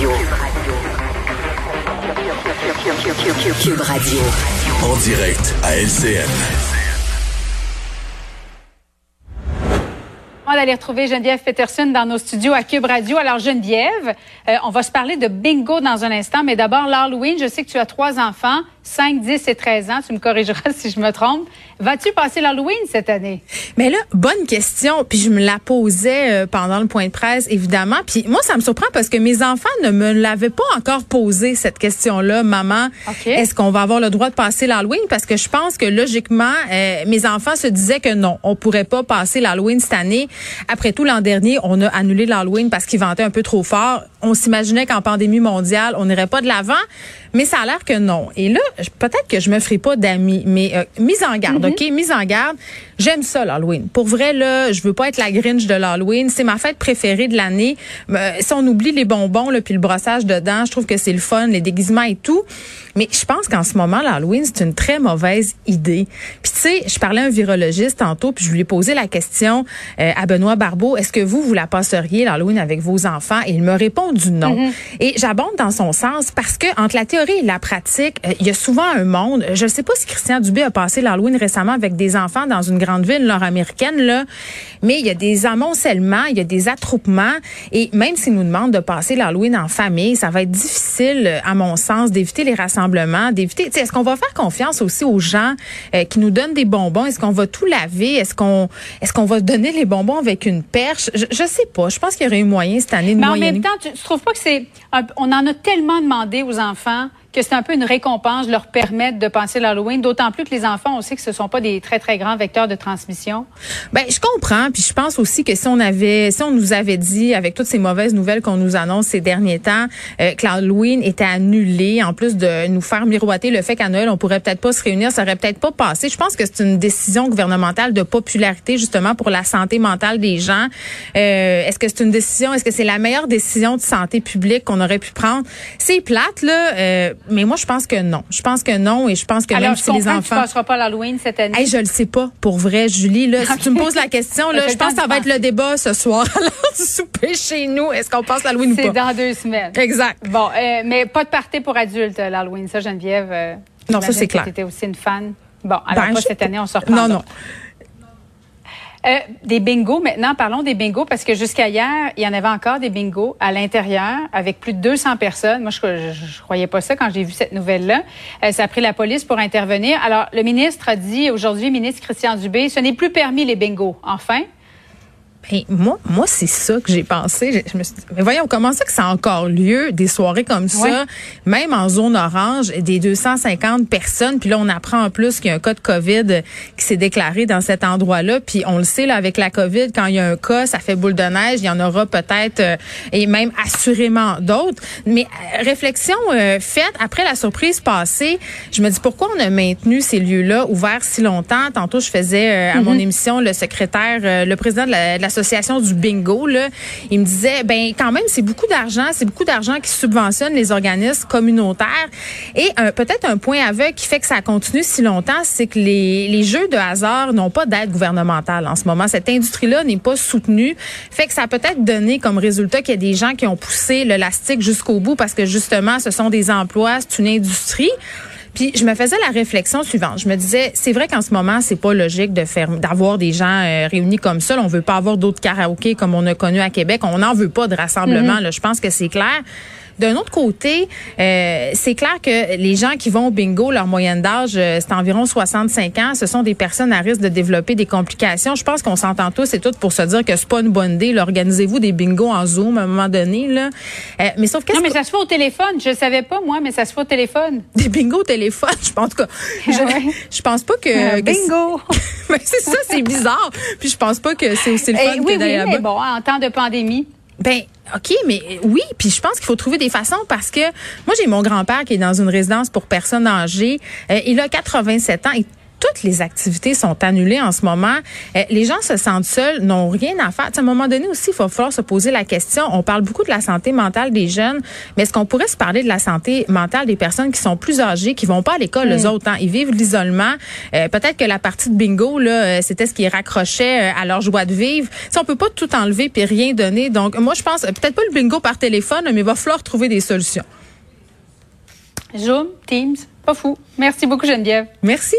Radio. Cube Radio. En direct à LCN. On va aller retrouver Geneviève Peterson dans nos studios à Cube Radio. Alors Geneviève, euh, on va se parler de bingo dans un instant, mais d'abord l'Halloween. Je sais que tu as trois enfants. 5, 10 et 13 ans. Tu me corrigeras si je me trompe. Vas-tu passer l'Halloween cette année? Mais là, bonne question. Puis je me la posais euh, pendant le point de presse, évidemment. Puis moi, ça me surprend parce que mes enfants ne me l'avaient pas encore posé, cette question-là. Maman, est-ce qu'on va avoir le droit de passer l'Halloween? Parce que je pense que logiquement, euh, mes enfants se disaient que non, on pourrait pas passer l'Halloween cette année. Après tout, l'an dernier, on a annulé l'Halloween parce qu'il ventait un peu trop fort. On s'imaginait qu'en pandémie mondiale, on n'irait pas de l'avant. Mais ça a l'air que non. Et là, peut-être que je me ferai pas d'amis, mais euh, mise en garde, mm-hmm. OK? Mise en garde. J'aime ça, l'Halloween. Pour vrai, là, je veux pas être la Grinch de l'Halloween. C'est ma fête préférée de l'année. Euh, si on oublie les bonbons, là, puis le brossage dedans, je trouve que c'est le fun, les déguisements et tout. Mais je pense qu'en ce moment, l'Halloween, c'est une très mauvaise idée. Puis tu sais, je parlais à un virologiste tantôt, puis je lui ai posé la question euh, à Benoît Barbeau, est-ce que vous, vous la passeriez, l'Halloween, avec vos enfants? Et il me répond du non. Mm-hmm. Et j'abonde dans son sens parce que entre la théorie et la pratique, euh, il y a souvent un monde. Je sais pas si Christian Dubé a passé l'Halloween récemment avec des enfants dans une grande ville nord-américaine, là, mais il y a des amoncellements, il y a des attroupements. Et même s'il nous demande de passer l'Halloween en famille, ça va être difficile, à mon sens, d'éviter les rassemblements d'éviter. Est-ce qu'on va faire confiance aussi aux gens euh, qui nous donnent des bonbons? Est-ce qu'on va tout laver? Est-ce qu'on est-ce qu'on va donner les bonbons avec une perche? Je, je sais pas. Je pense qu'il y aurait eu moyen cette année de Mais en même temps, tu, tu trouves pas que c'est... On en a tellement demandé aux enfants que c'est un peu une récompense leur permettre de passer l'Halloween, d'autant plus que les enfants, on sait que ce sont pas des très très grands vecteurs de transmission. Ben je comprends, puis je pense aussi que si on avait, si on nous avait dit avec toutes ces mauvaises nouvelles qu'on nous annonce ces derniers temps, euh, que l'Halloween était annulé, en plus de nous faire miroiter le fait qu'à Noël on pourrait peut-être pas se réunir, ça aurait peut-être pas passé. Je pense que c'est une décision gouvernementale de popularité justement pour la santé mentale des gens. Euh, est-ce que c'est une décision, est-ce que c'est la meilleure décision de santé publique qu'on aurait pu prendre? C'est plate là. Euh, mais moi, je pense que non. Je pense que non et je pense que Alors, même si les enfants. Tu passeras pas l'Halloween cette année. Hey, je le sais pas. Pour vrai, Julie, là, si tu me poses la question, là, je pense que ça va être le débat ce soir. Alors, souper chez nous. Est-ce qu'on passe l'Halloween ou pas? C'est dans deux semaines. Exact. Bon, euh, mais pas de party pour adultes, l'Halloween. Ça, Geneviève. Euh, non, ça, c'est clair. Tu étais aussi une fan. Bon, alors ben, pas cette année, on se reprend. Non, non. Euh, des bingos maintenant, parlons des bingos parce que jusqu'à hier, il y en avait encore des bingos à l'intérieur avec plus de 200 personnes. Moi, je, croyais pas ça quand j'ai vu cette nouvelle-là. Euh, ça a pris la police pour intervenir. Alors, le ministre a dit aujourd'hui, ministre Christian Dubé, ce n'est plus permis les bingos. Enfin. Ben, moi, moi c'est ça que j'ai pensé. Je, me suis dit, mais voyons, comment ça que ça a encore lieu, des soirées comme ça, même en zone orange, des 250 personnes. Puis là, on apprend en plus qu'il y a un cas de COVID qui s'est déclaré dans cet endroit-là. Puis on le sait, là, avec la COVID, quand il y a un cas, ça fait boule de neige. Il y en aura peut-être, euh, et même assurément d'autres. Mais euh, réflexion euh, faite, après la surprise passée, je me dis, pourquoi on a maintenu ces lieux-là ouverts si longtemps? Tantôt, je faisais à mon mm-hmm. émission le secrétaire, le président de la, de la l'association du bingo, il me disait, ben quand même, c'est beaucoup d'argent, c'est beaucoup d'argent qui subventionne les organismes communautaires. Et peut-être un point aveugle qui fait que ça continue si longtemps, c'est que les, les jeux de hasard n'ont pas d'aide gouvernementale en ce moment. Cette industrie-là n'est pas soutenue. Fait que ça a peut-être donné comme résultat qu'il y a des gens qui ont poussé l'élastique jusqu'au bout parce que justement, ce sont des emplois, c'est une industrie. Puis je me faisais la réflexion suivante. Je me disais, c'est vrai qu'en ce moment, c'est pas logique de faire, d'avoir des gens euh, réunis comme ça. on veut pas avoir d'autres karaokés comme on a connu à Québec. On n'en veut pas de rassemblement. Là, je pense que c'est clair. D'un autre côté, euh, c'est clair que les gens qui vont au bingo, leur moyenne d'âge, euh, c'est environ 65 ans. Ce sont des personnes à risque de développer des complications. Je pense qu'on s'entend tous et toutes pour se dire que c'est pas une bonne idée. Organisez-vous des bingos en Zoom à un moment donné. Là. Euh, mais sauf que... Non, mais ça se fait au téléphone. Je savais pas, moi, mais ça se fait au téléphone. Des bingos au téléphone, je pense que... Je, je pense pas que... bingo! mais c'est ça, c'est bizarre. Puis je pense pas que c'est aussi le eh fun oui, que oui, mais bon, en temps de pandémie... Ben OK, mais oui, puis je pense qu'il faut trouver des façons parce que moi j'ai mon grand-père qui est dans une résidence pour personnes âgées, euh, il a 87 ans et toutes les activités sont annulées en ce moment. Euh, les gens se sentent seuls, n'ont rien à faire. à un moment donné aussi, il va falloir se poser la question. On parle beaucoup de la santé mentale des jeunes, mais est-ce qu'on pourrait se parler de la santé mentale des personnes qui sont plus âgées, qui vont pas à l'école, les autres, hein? ils vivent l'isolement. Euh, peut-être que la partie de bingo, là, euh, c'était ce qui raccrochait à leur joie de vivre. Si on peut pas tout enlever puis rien donner. Donc, moi, je pense, peut-être pas le bingo par téléphone, mais il va falloir trouver des solutions. Zoom, Teams, pas fou. Merci beaucoup, Geneviève. Merci.